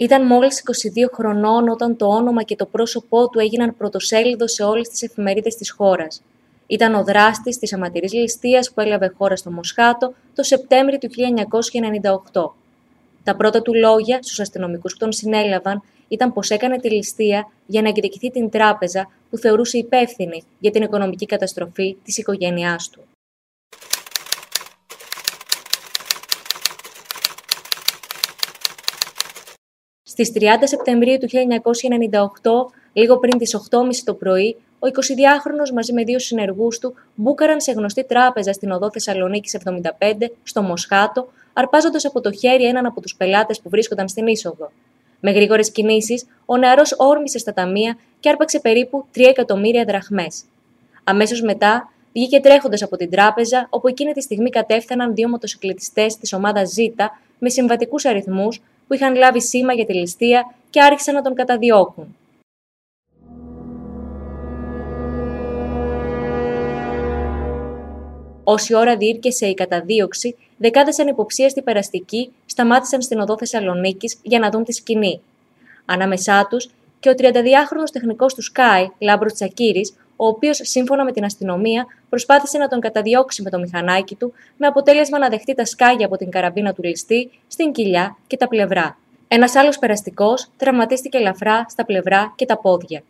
Ήταν μόλις 22 χρονών όταν το όνομα και το πρόσωπό του έγιναν πρωτοσέλιδο σε όλες τις εφημερίδες της χώρας. Ήταν ο δράστης της αματηρής ληστείας που έλαβε χώρα στο Μοσχάτο το Σεπτέμβριο του 1998. Τα πρώτα του λόγια στους αστυνομικούς που τον συνέλαβαν ήταν πως έκανε τη ληστεία για να εκδικηθεί την τράπεζα που θεωρούσε υπεύθυνη για την οικονομική καταστροφή της οικογένειάς του. Στις 30 Σεπτεμβρίου του 1998, λίγο πριν τις 8.30 το πρωί, ο 22χρονος μαζί με δύο συνεργούς του μπούκαραν σε γνωστή τράπεζα στην οδό Θεσσαλονίκης 75 στο Μοσχάτο, αρπάζοντας από το χέρι έναν από τους πελάτες που βρίσκονταν στην είσοδο. Με γρήγορες κινήσεις, ο νεαρός όρμησε στα ταμεία και άρπαξε περίπου 3 εκατομμύρια δραχμές. Αμέσως μετά βγήκε τρέχοντας από την τράπεζα, όπου εκείνη τη στιγμή κατέφθαναν δύο μοτοσυκλετιστές της ομάδας Z με συμβατικούς αριθμούς που είχαν λάβει σήμα για τη ληστεία και άρχισαν να τον καταδιώκουν. Όση ώρα διήρκεσε η καταδίωξη, δεκάδες ανυποψίαστοι περαστικοί σταμάτησαν στην οδό Θεσσαλονίκης για να δουν τη σκηνή. Ανάμεσά τους και ο 32χρονο τεχνικός του Sky, Λάμπρος Τσακύρης, ο οποίος, σύμφωνα με την αστυνομία, προσπάθησε να τον καταδιώξει με το μηχανάκι του, με αποτέλεσμα να δεχτεί τα σκάγια από την καραμπίνα του ληστή στην κοιλιά και τα πλευρά. Ένας άλλος περαστικός τραυματίστηκε ελαφρά στα πλευρά και τα πόδια.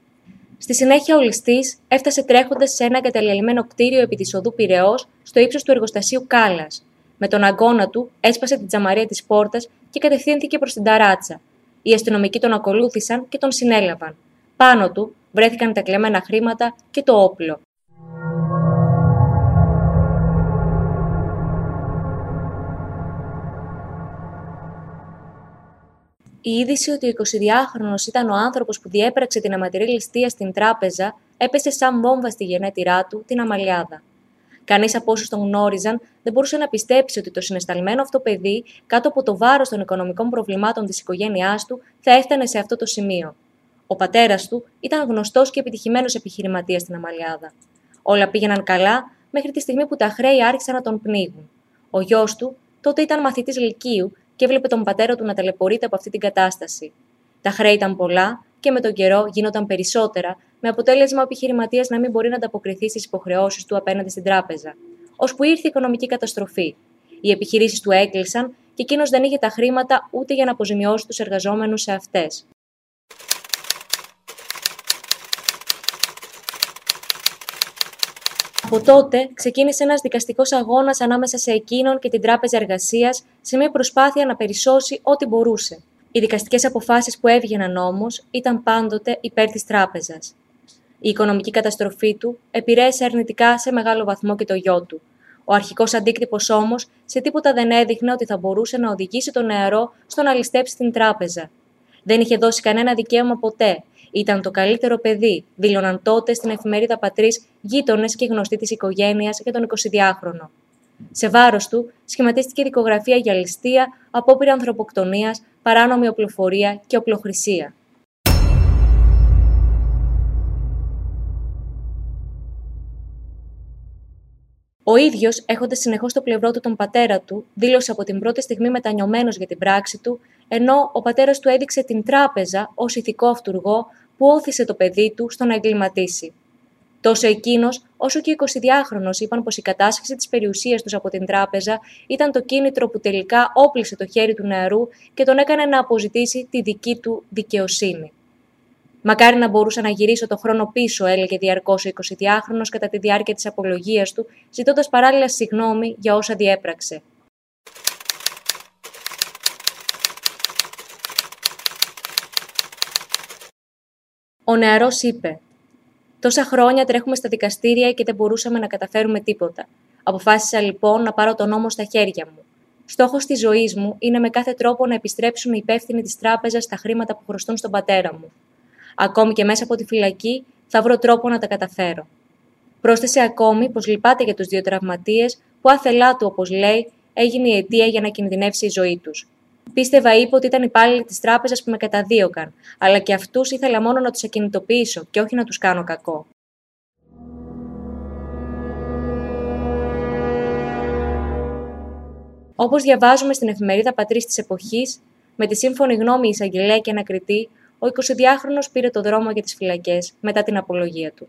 Στη συνέχεια, ο ληστής έφτασε τρέχοντας σε ένα εγκαταλελειμμένο κτίριο επί της οδού Πυραιός, στο ύψος του εργοστασίου Κάλλα. Με τον αγκώνα του έσπασε την τζαμαρία της πόρτας και κατευθύνθηκε προς την ταράτσα. Οι αστυνομικοί τον ακολούθησαν και τον συνέλαβαν. Πάνω του βρέθηκαν τα κλεμμένα χρήματα και το όπλο. Η είδηση ότι ο 22χρονο ήταν ο άνθρωπος που διέπραξε την αματηρή ληστεία στην τράπεζα έπεσε σαν βόμβα στη γενέτειρά του, την Αμαλιάδα. Κανείς από όσους τον γνώριζαν δεν μπορούσε να πιστέψει ότι το συνεσταλμένο αυτό παιδί, κάτω από το βάρος των οικονομικών προβλημάτων της οικογένειάς του, θα έφτανε σε αυτό το σημείο. Ο πατέρας του ήταν γνωστός και επιτυχημένος επιχειρηματίας στην Αμαλιάδα. Όλα πήγαιναν καλά μέχρι τη στιγμή που τα χρέη άρχισαν να τον πνίγουν. Ο γιος του τότε ήταν μαθητής Λυκείου και έβλεπε τον πατέρα του να ταλαιπωρείται από αυτή την κατάσταση. Τα χρέη ήταν πολλά και με τον καιρό γίνονταν περισσότερα, με αποτέλεσμα ο επιχειρηματίας να μην μπορεί να ανταποκριθεί στις υποχρεώσεις του απέναντι στην τράπεζα. Ώσπου ήρθε η οικονομική καταστροφή. Οι επιχειρήσεις του έκλεισαν και εκείνος δεν είχε τα χρήματα ούτε για να αποζημιώσει τους εργαζόμενους σε αυτές. Από τότε ξεκίνησε ένας δικαστικός αγώνας ανάμεσα σε εκείνον και την Τράπεζα Εργασίας σε μια προσπάθεια να περισσώσει ό,τι μπορούσε. Οι δικαστικές αποφάσεις που έβγαιναν όμως ήταν πάντοτε υπέρ της τράπεζας. Η οικονομική καταστροφή του επηρέασε αρνητικά σε μεγάλο βαθμό και το γιο του. Ο αρχικός αντίκτυπος όμως σε τίποτα δεν έδειχνε ότι θα μπορούσε να οδηγήσει τον νεαρό στο να ληστέψει την τράπεζα. Δεν είχε δώσει κανένα δικαίωμα ποτέ ήταν το καλύτερο παιδί, δήλωναν τότε στην εφημερίδα Πατρίς γείτονες και γνωστοί της οικογένειας για τον 22χρονο. Σε βάρος του σχηματίστηκε δικογραφία για ληστεία, απόπειρα ανθρωποκτονίας, παράνομη οπλοφορία και οπλοχρησία. Ο ίδιος, έχοντας συνεχώς στο πλευρό του τον πατέρα του, δήλωσε από την πρώτη στιγμή μετανιωμένος για την πράξη του, ενώ ο πατέρας του έδειξε την τράπεζα ως ηθικό αυτούργο που όθησε το παιδί του στο να εγκληματίσει. Τόσο εκείνος, όσο και ο 22χρονο είπαν πως η κατάσχεση της περιουσίας τους από την τράπεζα ήταν το κίνητρο που τελικά όπλησε το χέρι του νεαρού και τον έκανε να αποζητήσει τη δική του δικαιοσύνη. Μακάρι να μπορούσα να γυρίσω το χρόνο πίσω, έλεγε διαρκώς ο 22χρονο κατά τη διάρκεια της απολογίας του, ζητώντας παράλληλα συγγνώμη για όσα διέπραξε. Ο νεαρός είπε: Τόσα χρόνια τρέχουμε στα δικαστήρια και δεν μπορούσαμε να καταφέρουμε τίποτα. Αποφάσισα λοιπόν να πάρω τον νόμο στα χέρια μου. Στόχος της ζωής μου είναι με κάθε τρόπο να επιστρέψουν οι υπεύθυνοι της τράπεζας τα χρήματα που χρωστούν στον πατέρα μου. Ακόμη και μέσα από τη φυλακή θα βρω τρόπο να τα καταφέρω. Πρόσθεσε ακόμη πως λυπάται για τους δύο τραυματίες που άθελά του, όπως λέει, έγινε η αιτία για να κινδυνεύσει η ζωή τους. Πίστευα, είπε, ότι ήταν υπάλληλοι της τράπεζας που με καταδίωκαν, αλλά και αυτούς ήθελα μόνο να τους ακινητοποιήσω και όχι να τους κάνω κακό. Όπως διαβάζουμε στην εφημερίδα Πατρίς της Εποχής, Με τη σύμφωνη γνώμη εισαγγελέα και ανακριτή, ο 22χρονος πήρε το δρόμο για τις φυλακές μετά την απολογία του.